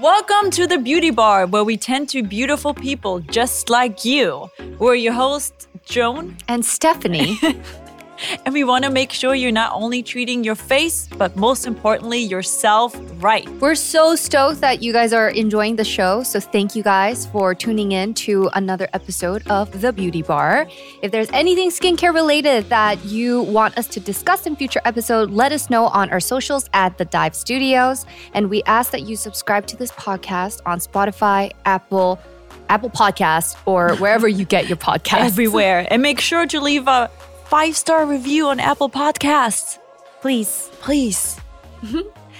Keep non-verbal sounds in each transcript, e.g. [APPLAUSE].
Welcome to the Beauty Bar, where we tend to beautiful people just like you. We're your hosts, Joan and Stephanie. [LAUGHS] And we want to make sure you're not only treating your face, but most importantly, yourself right. We're so stoked that you guys are enjoying the show. So thank you guys for tuning in to another episode of The Beauty Bar. If there's anything skincare related that you want us to discuss in future episode, let us know on our socials at The Dive Studios. And we ask that you subscribe to this podcast on Spotify, Apple, Apple Podcasts, or wherever you get your [LAUGHS] podcasts. Everywhere. And make sure to leave a five star review on Apple Podcasts. Please. Please. [LAUGHS]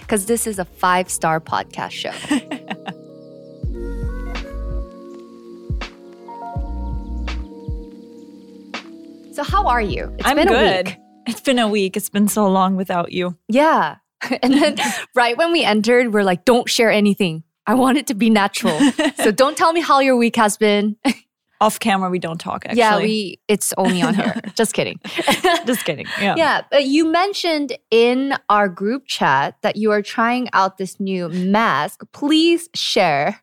Because this is a five star podcast show. [LAUGHS] so, how are you? It's I'm been good. A week. It's been a week. It's been so long without you. Yeah. [LAUGHS] And then right when we entered, we're like, don't share anything. I want it to be natural. so don't tell me how your week has been. Off camera, we don't talk. Actually, yeah, we. It's only on here. [LAUGHS] Just kidding. [LAUGHS] Just kidding. Yeah. Yeah, but you mentioned in our group chat that you are trying out this new mask. Please share.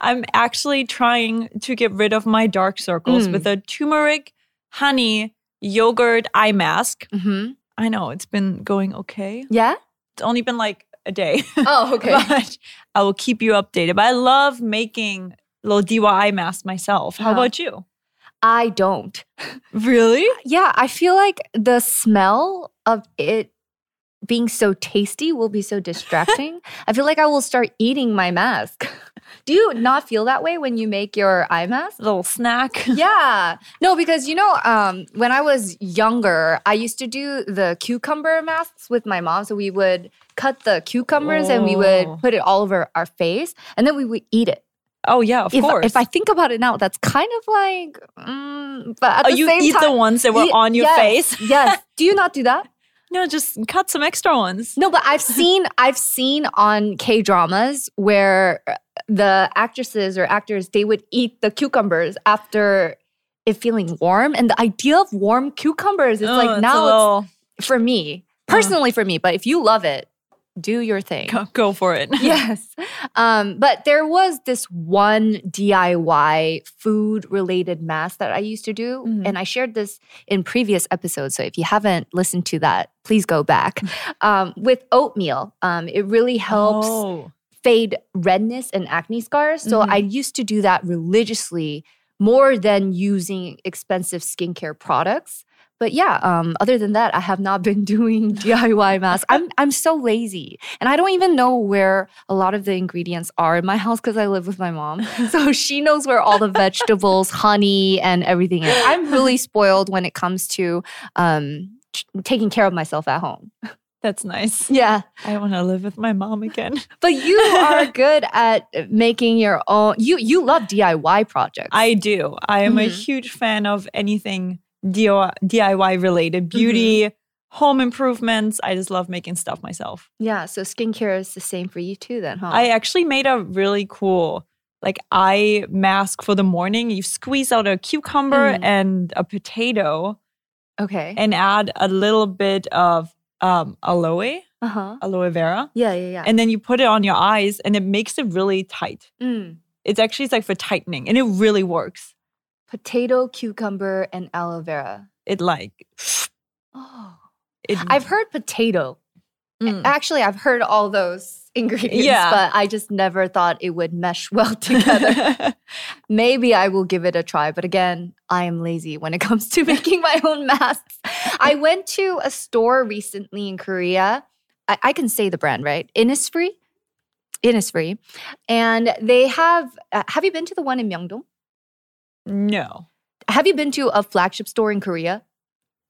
I'm actually trying to get rid of my dark circles Mm. with a turmeric, honey, yogurt eye mask. Mm-hmm. I know it's been going okay. Yeah. It's only been like a day. Oh, okay. [LAUGHS] but I will keep you updated. But I love making little DIY mask myself. How Uh-huh. about you? I don't. [LAUGHS] Really? Yeah, I feel like the smell of it being so tasty will be so distracting. [LAUGHS] I feel like I will start eating my mask. [LAUGHS] Do you not feel that way when you make your eye mask? little snack. yeah. No, because you know, um, when I was younger, I used to do the cucumber masks with my mom. So we would cut the cucumbers and we Oh. would put it all over our face and then we would eat it. Oh yeah, of if, course. if I think about it now, that's kind of like, mm, but at oh, the you eat time, the ones that were on your yes, face. [LAUGHS] yes. Do you not do that? No, just cut some extra ones. No, but I've seen I've seen on K dramas where uh, the actresses or actors they would eat the cucumbers after it feeling warm, and the idea of warm cucumbers is Oh, like it's now little- it's for me personally for me. But if you love it, do your thing. go, go for it. [LAUGHS] [LAUGHS] yes. Um, but there was this one DIY food related mask that I used to do. Mhm. And I shared this in previous episodes. So if you haven't listened to that, please go back. Um, with oatmeal, um, it really helps Oh. fade redness and acne scars. So Mhm. I used to do that religiously more than using expensive skincare products. But yeah, um, other than that, I have not been [LAUGHS] doing [LAUGHS] DIY masks. I'm I'm so lazy, and I don't even know where a lot of the ingredients are in my house because I live with my mom. [LAUGHS] So she knows where all the vegetables, honey, and everything is. I'm really spoiled when it comes to um, ch- taking care of myself at home. That's nice. Yeah, I want to live with my mom again. but you are good at making your own. You you love DIY projects. I do. I am a Mhm. huge fan of anything DIY related, beauty, home improvements. I just love making stuff myself. yeah. So skincare is the same for you too, then, huh? I actually made a really cool like eye mask for the morning. You squeeze out a cucumber Mm. and a potato okay. and add a little bit of um, aloe, Uh huh. aloe vera, Yeah, yeah, yeah. and then you put it on your eyes and it makes it really tight. Mm. It's actually it's like for tightening and it really works. Potato, cucumber, and aloe vera. It like Oh, it I've heard potato. Mm. Actually, I've heard all those [LAUGHS] ingredients, Yeah. but I just never thought it would mesh [LAUGHS] well together. [LAUGHS] Maybe I will give it a try, but again, I am lazy when it comes to making my own masks. I went to a store recently in Korea. I, I can say the brand, right? Innisfree. Innisfree. And they have, uh, have you been to the one in Myeongdong? No. Have you been to a flagship store in Korea?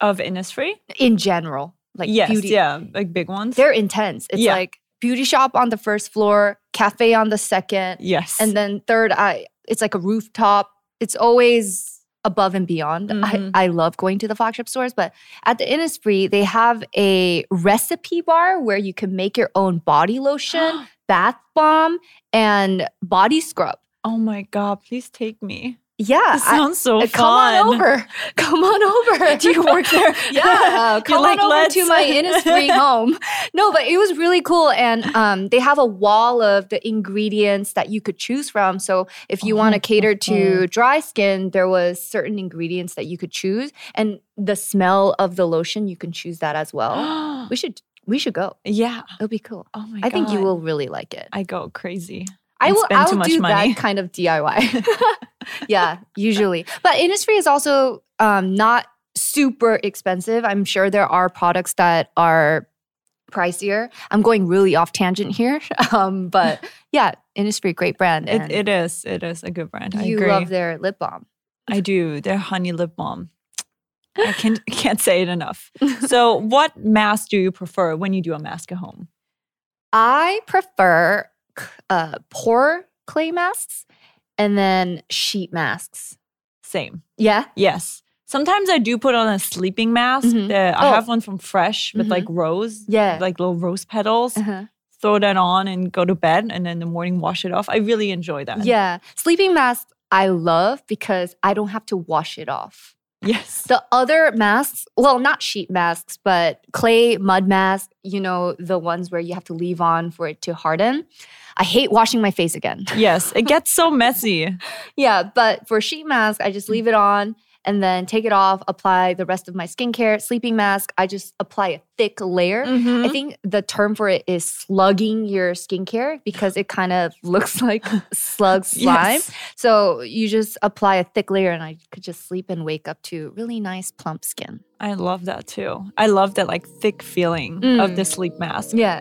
Of Innisfree? In general, like yes, beauty. yeah, like big ones. They're intense. It's Yeah. like beauty shop on the first floor, cafe on the second, yes. and then third, I it's like a rooftop. It's always above and beyond. Mhm. I, I love going to the flagship stores, but at the Innisfree, they have a recipe bar where you can make your own body lotion, [GASPS] bath bomb, and body scrub. oh my god, please take me. Yeah, This I- sounds so uh, fun. come on over. [LAUGHS] Come on over. Do you work there? [LAUGHS] Yeah, [LAUGHS] come like, on over "Let's-" to my Innisfree home. No, but it was really cool, and um, they have a wall of the ingredients that you could choose from. So if you want to Oh, cater to dry skin, there was certain ingredients that you could choose, and the smell of the lotion you can choose that as well. [GASPS] we should we should go. yeah. It'll be cool. Oh my I think you will really like it. I go crazy. I will. I'll do money. that kind of DIY. [LAUGHS] [LAUGHS] yeah, usually. But Innisfree is also um, not super expensive. I'm sure there are products that are pricier. I'm going really off tangent here, [LAUGHS] um, but yeah, Innisfree, great brand. It, it is. It is a good brand. I you love their lip balm. I do. Their honey lip balm. I can't can't say it enough. So, what mask do you prefer when you do a mask at home? I prefer uh, pore clay masks and then sheet masks. Same. Yeah. Yes. Sometimes I do put on a sleeping mask. Mhm. that- I Oh. have one from Fresh with like rose, Yeah. like little rose petals. Uh-huh. Throw that on and go to bed, and then in the morning wash it off. I really enjoy that. Yeah. Sleeping masks I love because I don't have to wash it off. Yes. The other masks, well, not sheet masks, but clay mud mask, you know, the ones where you have to leave on for it to harden. I hate washing my face again. [LAUGHS] Yes. It gets so messy. yeah, but for sheet mask, I just leave it on and then take it off, apply the rest of my skincare. Sleeping mask, I just apply a thick layer. Mhm. I think the term for it is slugging your skincare because it kind of [LAUGHS] looks like slug slime. Yes. So you just apply a thick layer, and I could just sleep and wake up to really nice plump skin. I love that too. I love that like thick feeling of Mm. the sleep mask. Yeah.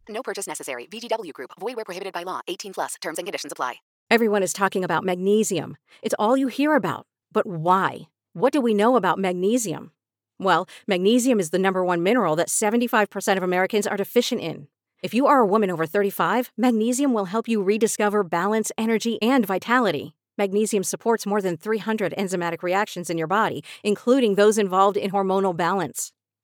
No purchase necessary. VGW Group. Void where prohibited by law. 18 plus. Terms and conditions apply. Everyone is talking about magnesium. It's all you hear about. But why? What do we know about magnesium? Well, magnesium is the number one mineral that 75% of Americans are deficient in. If you are a woman over 35, magnesium will help you rediscover balance, energy, and vitality. Magnesium supports more than 300 enzymatic reactions in your body, including those involved in hormonal balance.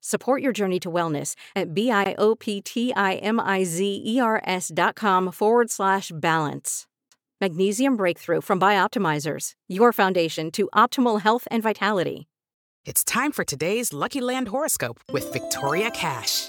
Support your journey to wellness at B-I-O-P-T-I-M-I-Z-E-R-S dot com forward slash balance. Magnesium Breakthrough from Bioptimizers, your foundation to optimal health and vitality. It's time for today's Lucky Land horoscope with Victoria Cash.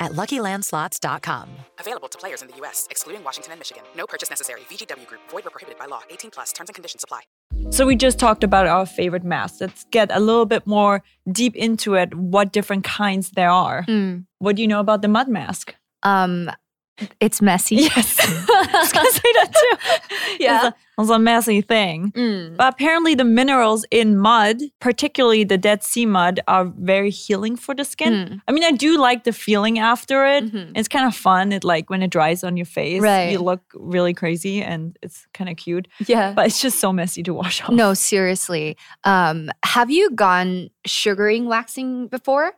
at luckylandslots.com. Available to players in the U.S., excluding Washington and Michigan. No purchase necessary. VGW Group. Void where prohibited by law. 18 plus. Terms and conditions apply. So we just talked about our favorite masks. Let's get a little bit more deep into it. What different kinds there are? Mm. What do you know about the mud mask? Um, It's messy. Yes. [LAUGHS] I was gonna say that too. Yeah. It's a, it's a messy thing. Mm. But apparently, the minerals in mud, particularly the Dead Sea mud, are very healing for the skin. Mm. I mean, I do like the feeling after it. Mhm. It's kind of fun. It like when it dries on your face, Right. you look really crazy and it's kind of cute. Yeah. But it's just so messy to wash off. No, seriously. Um, have you gone sugaring waxing before?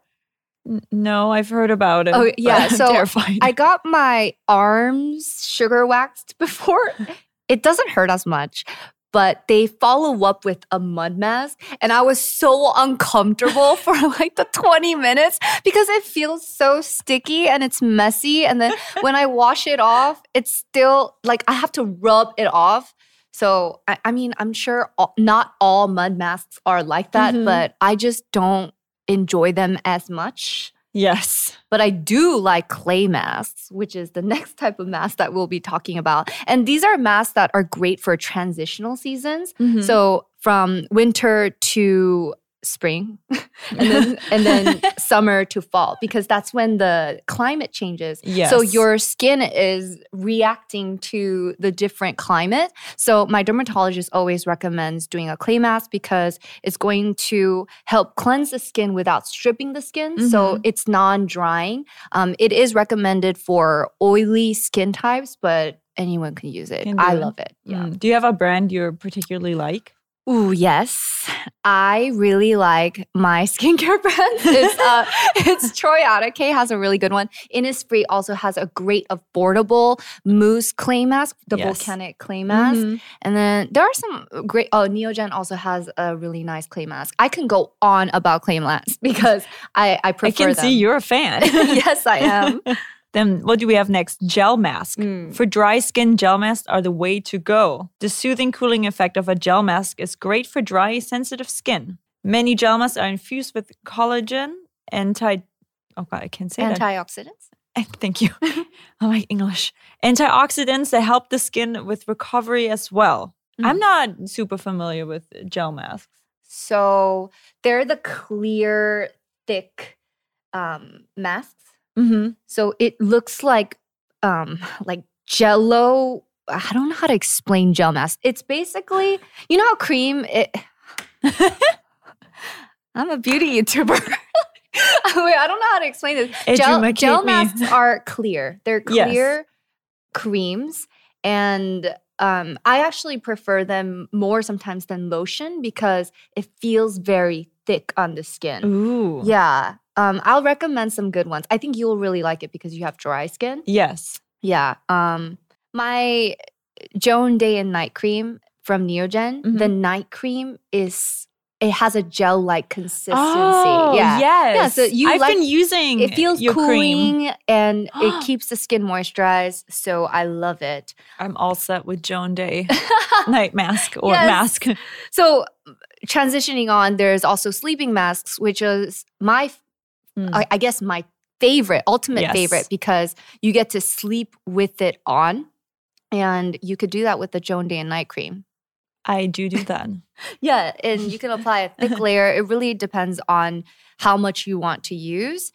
No, I've heard about it. Oh yeah, [LAUGHS] so terrified. I got my arms sugar waxed before. It doesn't hurt as much, but they follow up with a mud mask, and I was so uncomfortable [LAUGHS] for like the 20 minutes because it feels so sticky and it's messy. And then [LAUGHS] when I wash it off, it's still like I have to rub it off. So I, I mean, I'm sure all, not all mud masks are like that, Mhm. but I just don't enjoy them as much. yes. But I do like clay masks, which is the [LAUGHS] next type of mask that we'll be talking about. And these are masks that are great for transitional seasons. Mhm. So from winter to spring [LAUGHS] and then and then summer to fall because that's when the climate changes. So your skin is reacting to the different climate. So my dermatologist always recommends doing a clay mask because it's going to help cleanse the skin without stripping the skin. So Mhm. it's non-drying. Um, it is recommended for oily skin types, but anyone can use it. Can I love it. Yeah. Mm. Do you have a brand you particularly like? Ooh, yes. I really like my [LAUGHS] skincare brand. It's uh [LAUGHS] it's Troiareuke has a really good one. Innisfree also has a great affordable mousse clay mask, the Yes. volcanic clay mask. Mhm. And then there are some great oh Neogen also has a really nice clay mask. I can go on about clay masks [LAUGHS] because I I prefer I can them. see you're a fan. yes, I am. Then what do we have next? Gel mask. Mm. For dry skin, gel masks are the way to go. The soothing cooling effect of a gel mask is great for dry, sensitive skin. Many gel masks are infused with collagen, anti oh god, I can't say that. Antioxidants. Eh, [LAUGHS] Thank you. [LAUGHS] oh my English. Antioxidants that help the skin with recovery as well. I'm not super familiar with gel masks. So they're the clear, thick um, masks. Mm-hmm. So it looks like um like jello. I don't know how to explain gel mask. It's basically, you know how cream it [LAUGHS] I'm a beauty YouTuber. [LAUGHS] Wait, I don't know how to explain this. Gel, Educate gel me. masks [LAUGHS] are clear. They're Yes. clear creams. And um, I actually prefer them more sometimes than lotion because it feels very thick on the skin. Ooh. Yeah. Um, I'll recommend some good ones. I think you'll really like it because you have dry skin. Yes. Yeah. Um, my Joan Day and Night Cream from Neogen, Mm-hmm. the night cream is it has a gel-like consistency. Oh, yeah. yes. Yeah. So you I've like, been using it feels your cream. cooling and it [GASPS] keeps the skin moisturized. So I love it. I'm all set with Joan Day [LAUGHS] night mask or Yes. mask. So transitioning on, there's also sleeping masks, which is my, I, I guess, my favorite, ultimate Hmm. Yes. favorite, because you get to sleep with it on, and you could do that with the Joan Day and Night Cream. I do do that. [LAUGHS] Yeah, and you can apply a thick [LAUGHS] layer. It really depends on how much you want to use.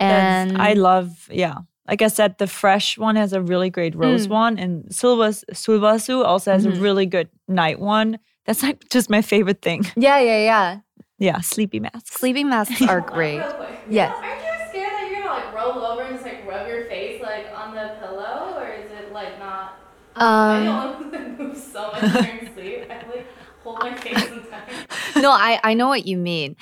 That's- And I love, yeah. Like I said, the fresh one has a really great rose Mm. one, and Sulwhasoo also has Mhm. a really good night one. That's like just my favorite thing. yeah, yeah, yeah. Yeah, sleepy masks. Sleeping masks are [LAUGHS] great. Yes. Aren't you scared that you're gonna like roll over and just like rub your face like on the pillow, or is it like not? I Um, don't like move so much during [LAUGHS] sleep. I like hold my face sometimes. [LAUGHS] no, I, I know what you mean.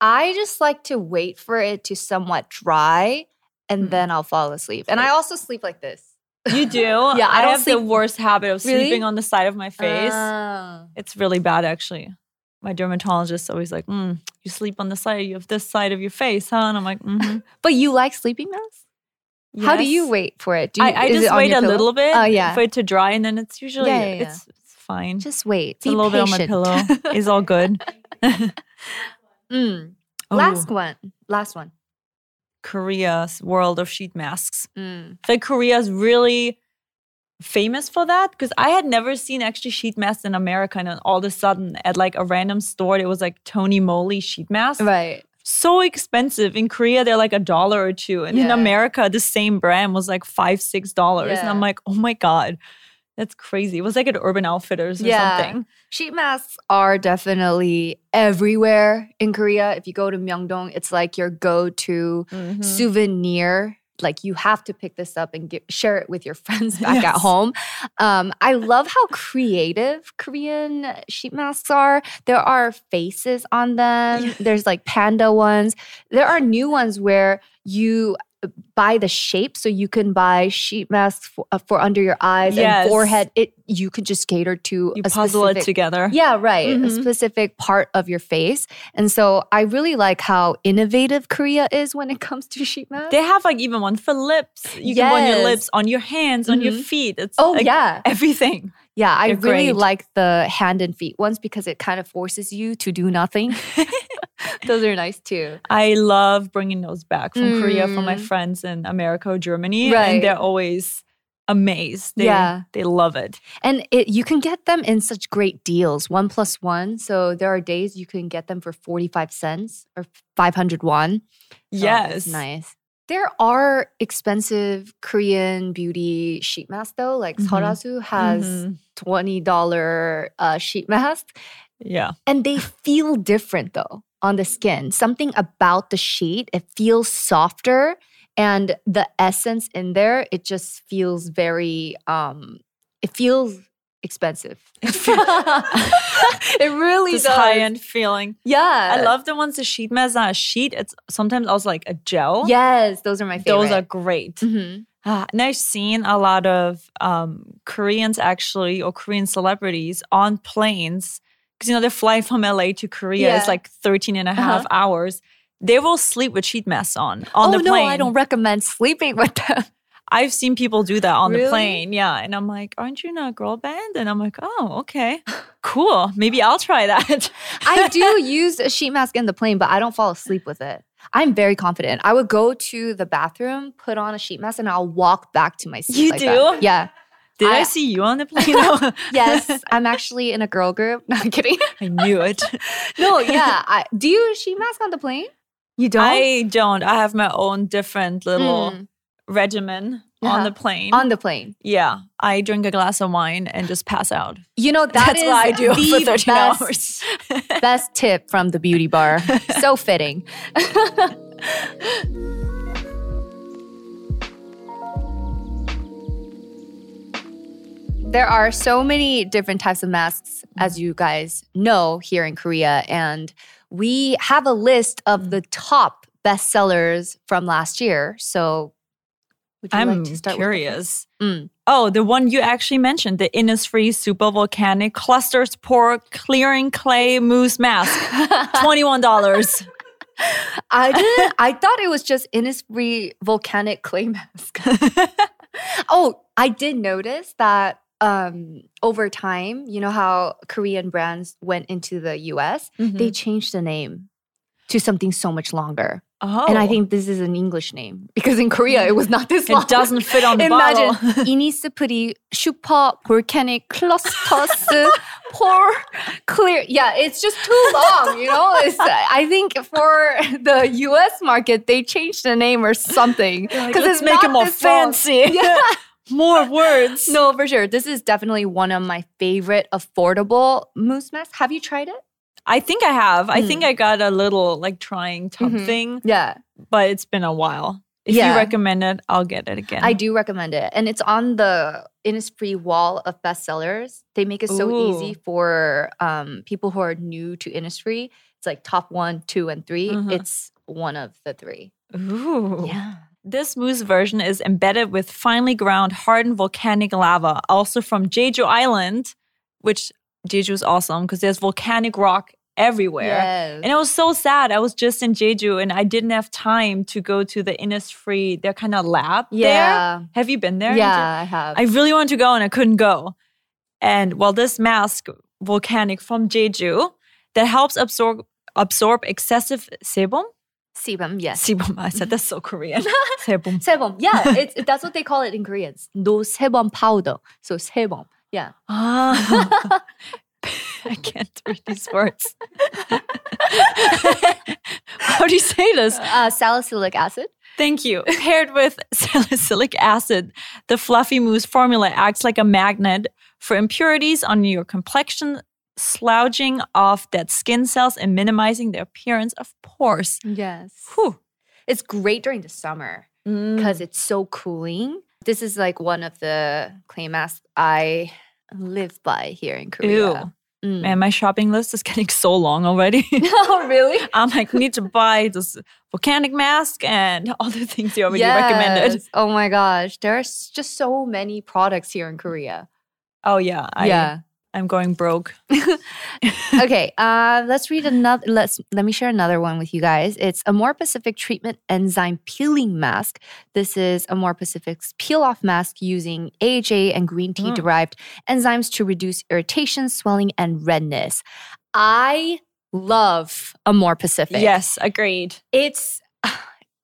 I just like to wait for it to somewhat dry and then I'll fall asleep. And I also sleep like this. You do? Yeah, I I, don't have the worst habit of Really? sleeping on the side of my face. Oh. it's really bad, actually. My dermatologist always like, mm, "You sleep on the side you have this side of your face, huh?" And I'm like, mm-hmm. [LAUGHS] But you like sleeping masks? How do you wait for it? Do you, I, I just wait a pillow? little bit Oh, yeah. for it to dry, and then it's usually Yeah, yeah, yeah. it's it's fine. Just wait. It's a little bit on my pillow. it's all good. [LAUGHS] [LAUGHS] Mm. Oh. Last one. Last one. Korea's world of sheet masks. Mm. Like Korea is really famous for that because I had never seen actually sheet masks in America, and then all of a sudden at like a random store, it was like Tony Moly sheet mask. Right. so expensive. In Korea, they're like a dollar or two. And in America, the same brand was like five, six dollars. And I'm like, oh my God, that's crazy. It was like at Urban Outfitters or Yeah. something. Sheet masks are definitely everywhere in Korea. If you go to Myeongdong, it's like your go-to Mhm. souvenir. Like you have to pick this up and get, share it with your [LAUGHS] friends [LAUGHS] back at home. Um, I love how creative Korean sheet masks are. There are faces on them. There's like panda ones. There are new ones where you buy the shape, so you can buy sheet masks for, uh, for under your eyes Yes. and forehead. It you could just cater to You a puzzle it together. yeah, right. A Mhm. specific part of your face. And so I really like how innovative Korea is when it comes to sheet masks. They have like even one for lips. You can put on your lips, on your hands, on your Mhm. feet. It's Oh, like yeah. everything. Yeah, I They're really great. like the hand and feet ones because it kind of forces you to do nothing. [LAUGHS] [LAUGHS] Those are nice too. I love bringing those back from Korea from my Mm. friends in America or Germany, Right. and they're always amazed. They, Yeah. they love it. And it, you can get them in such great deals, one plus one. So there are days you can get them for 45 cents or 500 won. So Yes, it's nice. There are expensive Korean beauty sheet masks though. Like Mhm. Sulwhasoo has Mhm. $20 uh, sheet mask. Yeah. And they feel different though on the skin. Something about the sheet, it feels softer and the essence in there, it just feels very um it feels expensive. [LAUGHS] [LAUGHS] it really This does. high end feeling. Yeah. I love the ones the sheet mask not a sheet. It's sometimes also like a gel. Yes, those are my favorite. Those are great. Mhm. Ah, and I've seen a lot of um, Koreans actually or Korean celebrities on planes because you know they're flying from LA to Korea. It's Yeah. like 13 and a half Uh-huh. hours. They will sleep with sheet masks on on oh the no. I don't recommend sleeping with them. [LAUGHS] I've seen people do that on the plane. Yeah. And I'm like, aren't you in a girl band? And I'm like, oh, okay. Cool. Maybe I'll try that. [LAUGHS] I do [LAUGHS] use a sheet mask in the plane, but I don't fall asleep with it. I'm very confident. I would go to the bathroom, put on a sheet mask, and I'll walk back to my seat. You like do? that. Yeah. Did I, I- see you on the plane? [LAUGHS] yes, [LAUGHS] I'm actually in a girl group. No, I'm kidding. I knew it. [LAUGHS] No, yeah. I, do you sheet mask on the plane? You don't? I don't. I have my own different little Mm. regimen Uh-huh. on the plane. On the plane. yeah. I drink a glass of wine and just pass out. You know, That's that is what I do for 13 best, hours. best tip from the beauty bar. so fitting. There are so many different types of masks, as you guys know, here in Korea. And we have a list of the top bestsellers from last year. So, would you I'm like to start with the curious. Mm. Oh, the one you actually mentioned, the Innisfree Super Volcanic Clusters Pore Clearing Clay Mousse Mask. [LAUGHS] $21. I didn't. I thought it was just Innisfree volcanic clay mask. [LAUGHS] oh, I did notice that um, over time, you know how Korean brands went into the US, they Mhm. changed the name to something so much longer. Oh. And I think this is an English name because in Korea it was not this long. it doesn't fit on the [LAUGHS] Imagine bottle. Innisfree Super Volcanic Clusters Pore Clear. Yeah, it's just too long. You know, it's, I think for the U.S. market they changed the name or something because let's it's make it more fancy. [LAUGHS] Yeah. [LAUGHS] More words. [LAUGHS] No, for sure. This is definitely one of my favorite affordable mousse masks. Have you tried it? I think I have. I Mm. think I got a little like trying tub Mhm. thing, Yeah. but it's been a while. If Yeah. you recommend it, I'll get it again. I do recommend it. And it's on the Innisfree wall of bestsellers. They make it so easy for um, people who are new to Innisfree. It's like top one, two, and 3 Mhm. It's one of the three. Ooh. Yeah. This mousse version is embedded with finely ground hardened volcanic lava, also from Jeju Island, which Jeju is awesome because there's volcanic rock everywhere. Yes. And it was so sad. I was just in Jeju and I didn't have time to go to the Innisfree, their kind of lab Yeah. there. Have you been there? Yeah, I have. I really wanted to go and I couldn't go. And well, this mask, volcanic from Jeju, that helps absorb absorb excessive sebum. Sebum, yes. Sebum. I said that's so Korean. [LAUGHS] sebum. sebum. Yeah, it's that's what they call it in Korean. It's no sebum powder. So sebum. Yeah. Ah. [LAUGHS] I can't read these words. [LAUGHS] How do you say this? Uh, salicylic acid. Thank you. Paired with salicylic acid, the fluffy mousse formula acts like a magnet for impurities on your complexion, slouching off dead skin cells and minimizing the appearance of pores. Yes. Whew. It's great during the summer mm. because it's so cooling. This is like one of the clay masks I live by here in Korea. Ew. Mm. Man, my shopping list is getting so long already. [LAUGHS] oh, really? [LAUGHS] I'm like, need to buy this volcanic mask and [LAUGHS] all the things you already recommended. Oh my gosh. There's just so many products here in Korea. Oh yeah, I, Yeah. I'm going broke. [LAUGHS] okay, uh, let's read another. Let's let me share another one with you guys. It's Amore Pacific treatment enzyme peeling mask. This is Amore Pacific's peel off mask using AHA and green tea derived enzymes to reduce irritation, swelling, and redness. I love Amore Pacific. Yes, agreed. it's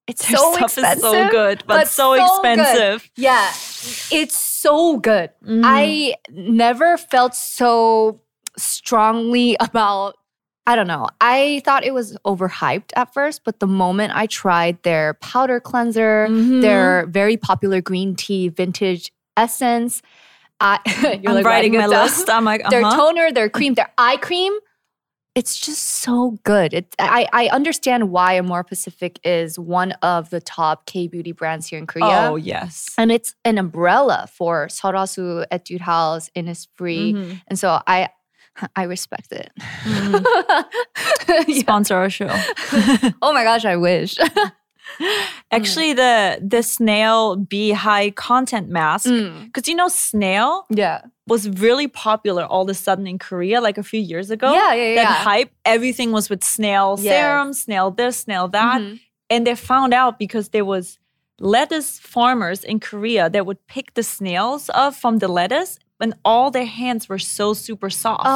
it's Their so stuff is so expensive, good, but so good. expensive. Yeah, it's so good. Mhm. I never felt so strongly about. I don't know. I thought it was overhyped at first, but the moment I tried their powder cleanser, Mhm. their very popular green tea vintage essence, I, [LAUGHS] I'm like writing it my list. I'm like, their uh-huh. toner, their cream, their eye cream. It's just so good. It, I, I understand why Amore Pacific is one of the top K beauty brands here in Korea. Oh yes. And it's an umbrella for Sulwhasoo Etude House, Innisfree. Mhm. And so I [LAUGHS] I respect it. [LAUGHS] Sponsor our show. [LAUGHS] oh my gosh, I wish. [LAUGHS] Actually, the the snail bee high content mask, Mm. because you know snail yeah. was really popular all of a sudden in Korea, like a few years ago. Yeah, yeah, That yeah. hype, everything was with snail Yes. serum, snail this, snail that, Mhm. and they found out because there was lettuce farmers in Korea that would pick the snails up from the lettuce, and all their hands were so super soft.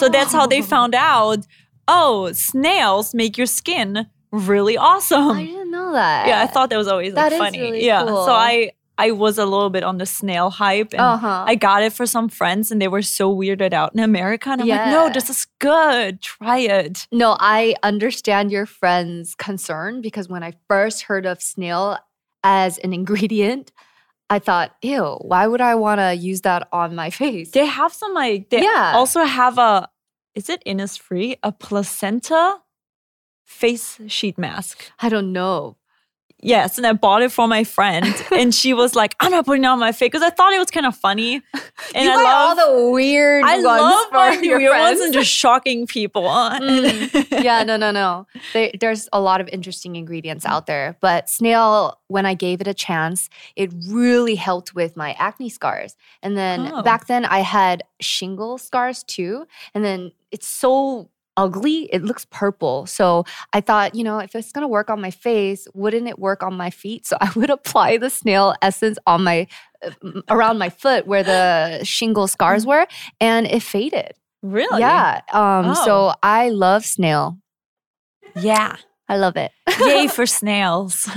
So that's how they found out. Oh, snails make your skin really awesome. I didn't know that. Yeah, I thought that was always like That funny. really yeah, cool. so I I was a little bit on the snail hype, and Uh-huh. I got it for some friends, and they were so weirded out in America. And I'm like, no, this is good. Try it. No, I understand your friend's concern because when I first heard of snail as an ingredient, I thought, ew, why would I want to use that on my face? They have some like they Yeah. also have a is it Innisfree a placenta face sheet mask. I don't know. Yes, and I bought it for my friend, [LAUGHS] and she was like, "I'm not putting it on my face" because I thought it was kind of funny. [LAUGHS] And you I love all the weird I love for buying your weird friends. ones and just shocking people. Mm. [LAUGHS] yeah, no, no, no. They, there's a lot of interesting ingredients out there. But snail, when I gave it a chance, it really helped with my acne scars. And then Oh. back then, I had shingle scars too. And then it's so ugly, it looks purple. So I thought, you know, if it's gonna work on my face, wouldn't it work on my feet? So [LAUGHS] I would apply the snail essence on my uh, around my foot where the shingle scars were, and it faded. Really? Yeah. Um, Oh. So I love snail. Yeah. I love it. Yay [LAUGHS] for snails.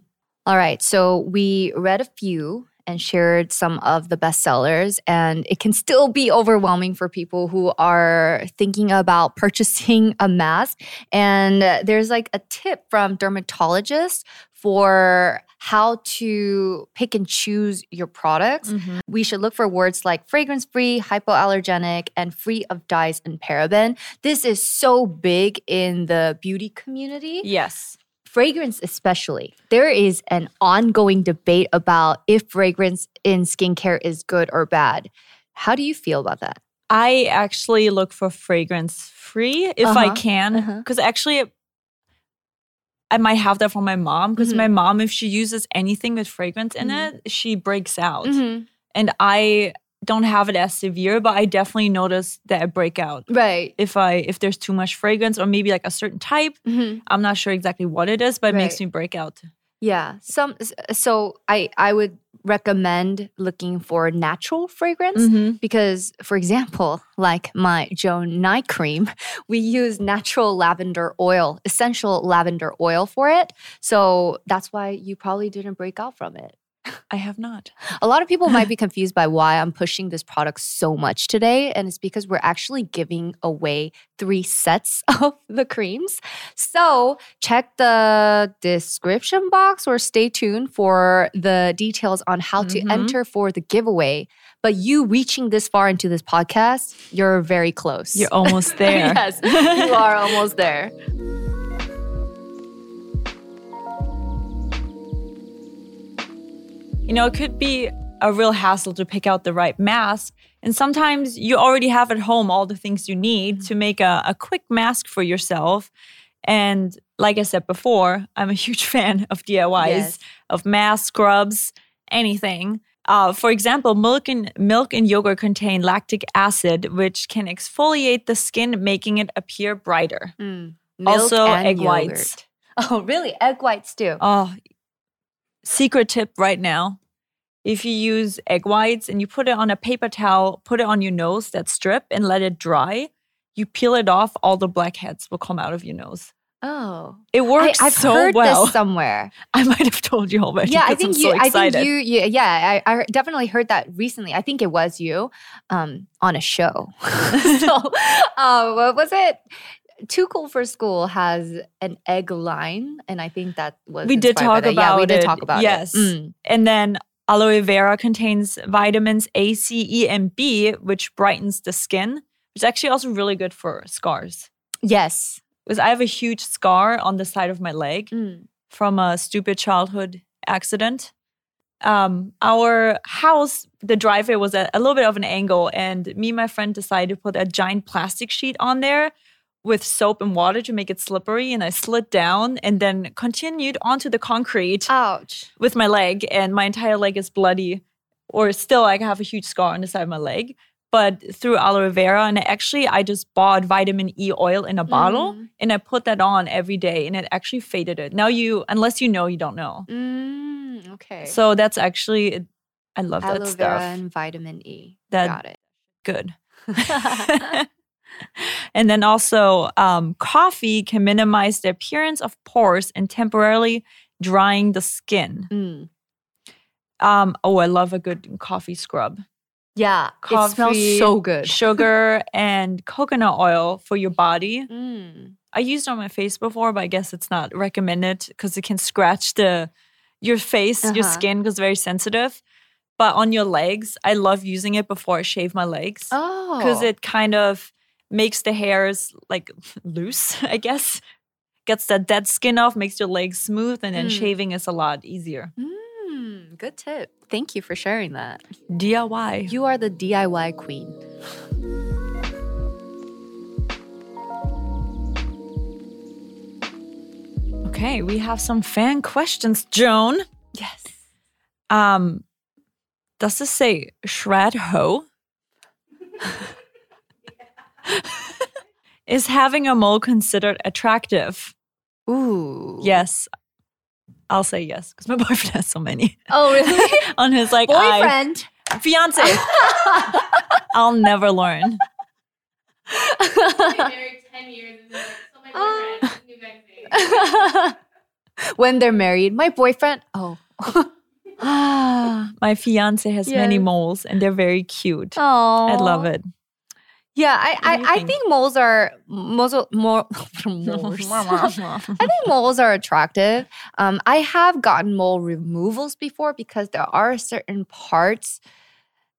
[LAUGHS] All right. So we read a few and shared some of the bestsellers, and it can still be overwhelming for people who are thinking about [LAUGHS] purchasing a mask. And there's like a tip from dermatologists for how to pick and choose your products. Mm-hmm. We should look for words like fragrance free, hypoallergenic, and free of dyes and paraben. This is so big in the beauty community yes. Fragrance especially there is an ongoing debate about if fragrance in skincare is good or bad how do you feel about that I actually look for fragrance free if I Uh-huh, can. uh-huh. Because actually, I might have that from my mom. Because Mhm. my mom, if she uses anything with fragrance in Mhm. it, she breaks out. Mhm. And I don't have it as severe, but I definitely notice that I break out. right If I if there's too much fragrance or maybe like a certain type, Mhm. I'm not sure exactly what it is, but it makes me break out. yeah some so i i would recommend looking for natural fragrance Mhm. because for example like my joan night cream [LAUGHS] we use natural lavender oil essential lavender oil for it so that's why you probably didn't break out from it I have not. A lot of people might be [SIGHS] confused by why I'm pushing this product so much today. And it's because we're actually giving away three sets [LAUGHS] of the creams. So check the description box or stay tuned for the details on how to Mhm. enter for the giveaway. But you reaching this far into this podcast, you're very close. You're almost [LAUGHS] there. yes, you are almost there. [LAUGHS] You know, it could be a real hassle to pick out the right mask. And sometimes you already have at home all the things you need to make a, a quick mask for yourself. And like I said before, I'm a [LAUGHS] huge fan of DIYs, Yes. of masks, scrubs, anything. Uh, for example, milk and milk and yogurt contain lactic acid, which can exfoliate the skin, making it appear brighter. Mm, Also, egg yogurt. whites. [LAUGHS] Oh, really? Egg whites too. Oh, secret tip right now. If you use egg whites and you put it on a paper towel, put it on your nose, that strip, and let it dry, you peel it off, all the blackheads will come out of your nose. Oh, It works I, have so heard well. this somewhere. [LAUGHS] I might have told you already. yeah, I 'cause I'm think you. so I think you. you yeah, I, I definitely heard that recently. I think it was you, um, on a show. [LAUGHS] [LAUGHS] so, uh, what was it? Too cool for school has an egg line, and I think that was we did talk about Yeah, we did it. talk about yes. it. Mm. And then aloe vera contains vitamins A, C, E, and B, which brightens the skin, which is actually also really good for scars. Yes. Because I have a huge scar on the side of my leg Mm. from a stupid childhood accident. Um, our house, the driveway was at a little bit of an angle, and me and my friend decided to put a giant plastic sheet on there with soap and water to make it slippery. And I slid down and then continued onto the concrete Ouch. with my leg, and my entire leg is bloody, or still I have a huge scar on the side of my leg. But through aloe vera, and actually, I just bought vitamin E oil in a bottle, Mm. and I put that on every day, and it actually faded it. Now you, unless you know, you don't know. Mm, okay. So that's actually, I love aloe that vera stuff. and vitamin E. That- Got it. Good. [LAUGHS] [LAUGHS] and then also, um, coffee can minimize the appearance of pores and temporarily drying the skin. Mm. Um, oh, I love a good coffee scrub. Yeah, Coffee, it smells so good. Sugar and coconut oil for your body. Mm. I used it on my face before, but I guess it's not recommended because it can scratch the your face, your Uh-huh. skin because very sensitive. But on your legs, I love using it before I shave my legs Oh, because it kind of makes the hairs like loose, [LAUGHS] I guess. Gets that dead skin off, makes your legs smooth, and then Mm. shaving is a lot easier. Mm, good tip. Thank you for sharing that. DIY. You are the DIY queen. Okay, we have some fan questions, Joan. Yes. Um, does this say shred hoe? [LAUGHS] Is having a mole considered attractive? Ooh. Yes. I'll say yes because my [LAUGHS] boyfriend has so many Oh, really? [LAUGHS] on his like eye. Boyfriend. fiance. [LAUGHS] I'll never learn. been married 10 years and they're like, so my boyfriend, new guy thing. when they're married, my boyfriend. Oh. Ah, my fiance has many moles and they're very cute. Oh. I love it. Yeah, I do you I, I think? think moles are moles are more [LAUGHS] moles. [LAUGHS] [LAUGHS] I think moles are attractive. Um, I have gotten mole removals before because there are certain parts,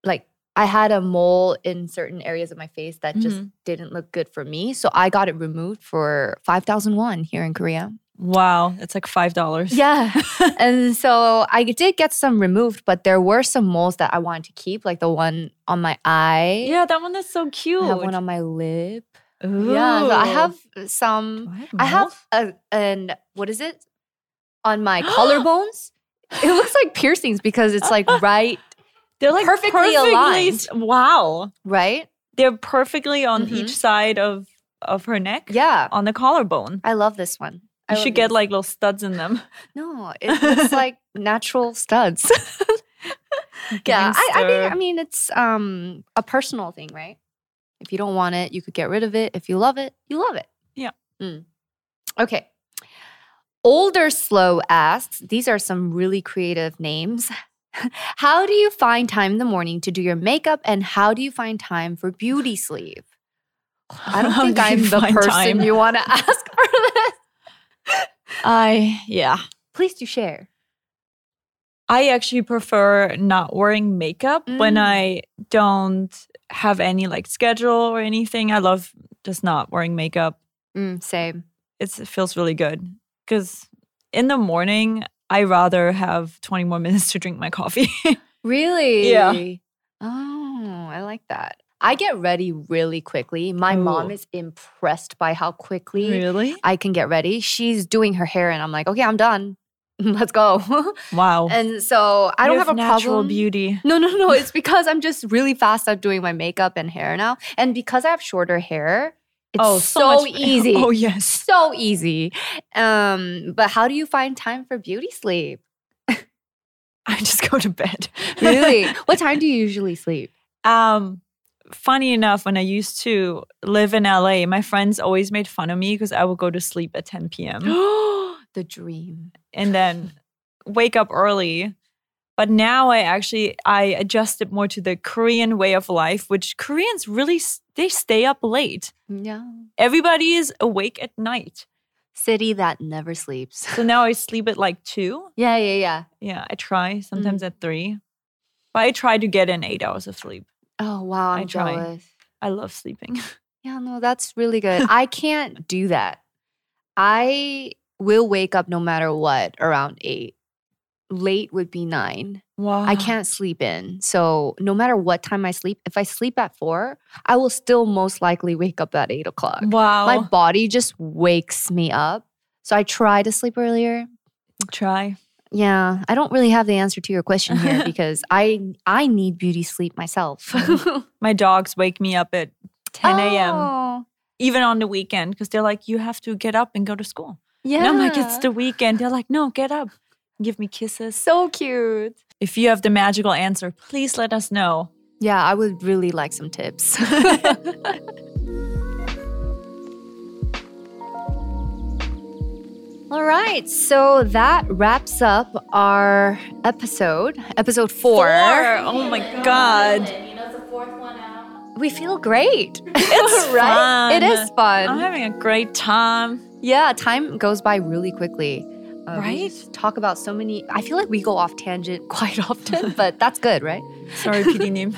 like I had a mole in certain areas of my face that just Mhm. didn't look good for me. So I got it removed for five thousand won here in Korea. Wow, it's like five dollars. Yeah. [LAUGHS] and so I did get some removed, but there were some moles that I wanted to keep, like the one on my eye. Yeah, that one is so cute. I have one on my lip. Yeah, so I have some. I have I have a and what is it on my [GASPS] collarbones? It looks like piercings because it's like [LAUGHS] right, They're like perfectly aligned. Wow, right. they're perfectly on Mhm. each side of of her neck. Yeah, on the collarbone. I love this one. You should get like little studs in them. no, it's like [LAUGHS] natural studs. [LAUGHS] yeah, I, I think I mean it's um a personal thing, right? If you don't want it, you could get rid of it. If you love it, you love it. Yeah. Mm. Okay. Older Slow asks, these are some really creative names. [LAUGHS] how do you find time in the morning to do your makeup and how do you find time for beauty sleep? I don't think do I'm the person time? you want to ask for this. I yeah. Please do share. I actually prefer not wearing makeup when Mm. I don't have any like schedule or anything. I love just not wearing makeup. Mm, same. It's, it feels really good because in the morning I rather have 20 more [LAUGHS] minutes to drink my coffee. Really? Yeah. Oh, I like that. I get ready really quickly. My mom is impressed by how quickly really? I can get ready. She's doing her hair, and I'm like, okay, I'm done. [LAUGHS] Let's go. [LAUGHS] Wow. and so I You don't have, a natural problem. beauty. No, no, no. It's because I'm just really fast at doing my makeup and hair now. And because I have shorter hair, it's Oh, so, so [LAUGHS] easy. Oh, yes. So easy. Um, but how do you find time for beauty sleep? I just go to bed. Really? what time do you usually sleep? Um, funny enough, when I used to live in LA, my friends always made fun of me because I would go to sleep at 10 p.m. [GASPS] the dream. and then wake up early. But now I actually I adjusted more to the Korean way of life, which Koreans really they stay up late. Yeah. Everybody is awake at night. City that never sleeps. So now I sleep at like two. Yeah, yeah, yeah. Yeah, I try sometimes Mm. at three. But I try to get in eight hours of sleep. Oh wow, I I'm try. jealous. I love sleeping. [LAUGHS] Yeah, no, that's really good. [LAUGHS] I can't do that. I will wake up no matter what around eight. Late would be nine. Wow. I can't sleep in. So no matter what time I sleep, if I sleep at four, I will still most likely wake up at eight o'clock. Wow. My body just wakes me up. So I try to sleep earlier. try. Yeah, I don't really have the answer to your question here [LAUGHS] because I I need beauty sleep myself. [LAUGHS] My dogs wake me up at 10 a.m. Oh, even on the weekend because they're like, you have to get up and go to school. yeah. And I'm like, it's the weekend. They're like, no, get up. Give me kisses. so cute. If you have the magical answer, please let us know. Yeah, I would really like some tips. [LAUGHS] All right, so that wraps up our episode, episode four. Oh my God. You know, it's the fourth one out. We feel great. [LAUGHS] It's right? Fun. is fun. I'm having a great time. yeah, time goes by really quickly. Uh, Right? talk about so many. I feel like we go off tangent [LAUGHS] quite often, [LAUGHS] but that's good, right? Sorry, PD [LAUGHS] name.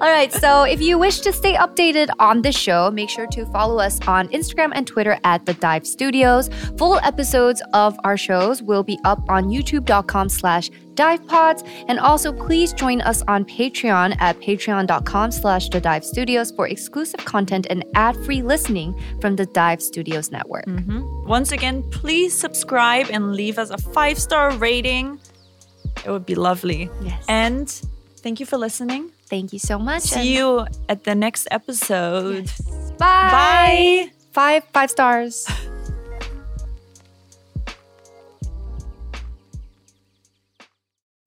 All right, so if you wish to stay updated on the show, make sure to follow us on Instagram and Twitter at The Dive Studios. Full episodes of our shows will be up on youtube.com slash divepods. And also, please join us on Patreon at patreon.com slash The Dive Studios for exclusive content and ad-free listening from the Dive Studios network. Mhm. Once again, please subscribe and leave us a five star rating. It would be lovely. Yes. And thank you for listening. Thank you so much. See you at the next episode. Bye. Bye. Five, five stars. [LAUGHS]